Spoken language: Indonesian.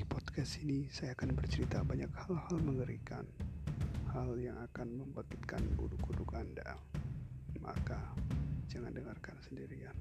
Di podcast ini saya akan bercerita banyak hal-hal mengerikan, hal yang akan membangkitkan bulu kuduk Anda. Maka jangan dengarkan sendirian.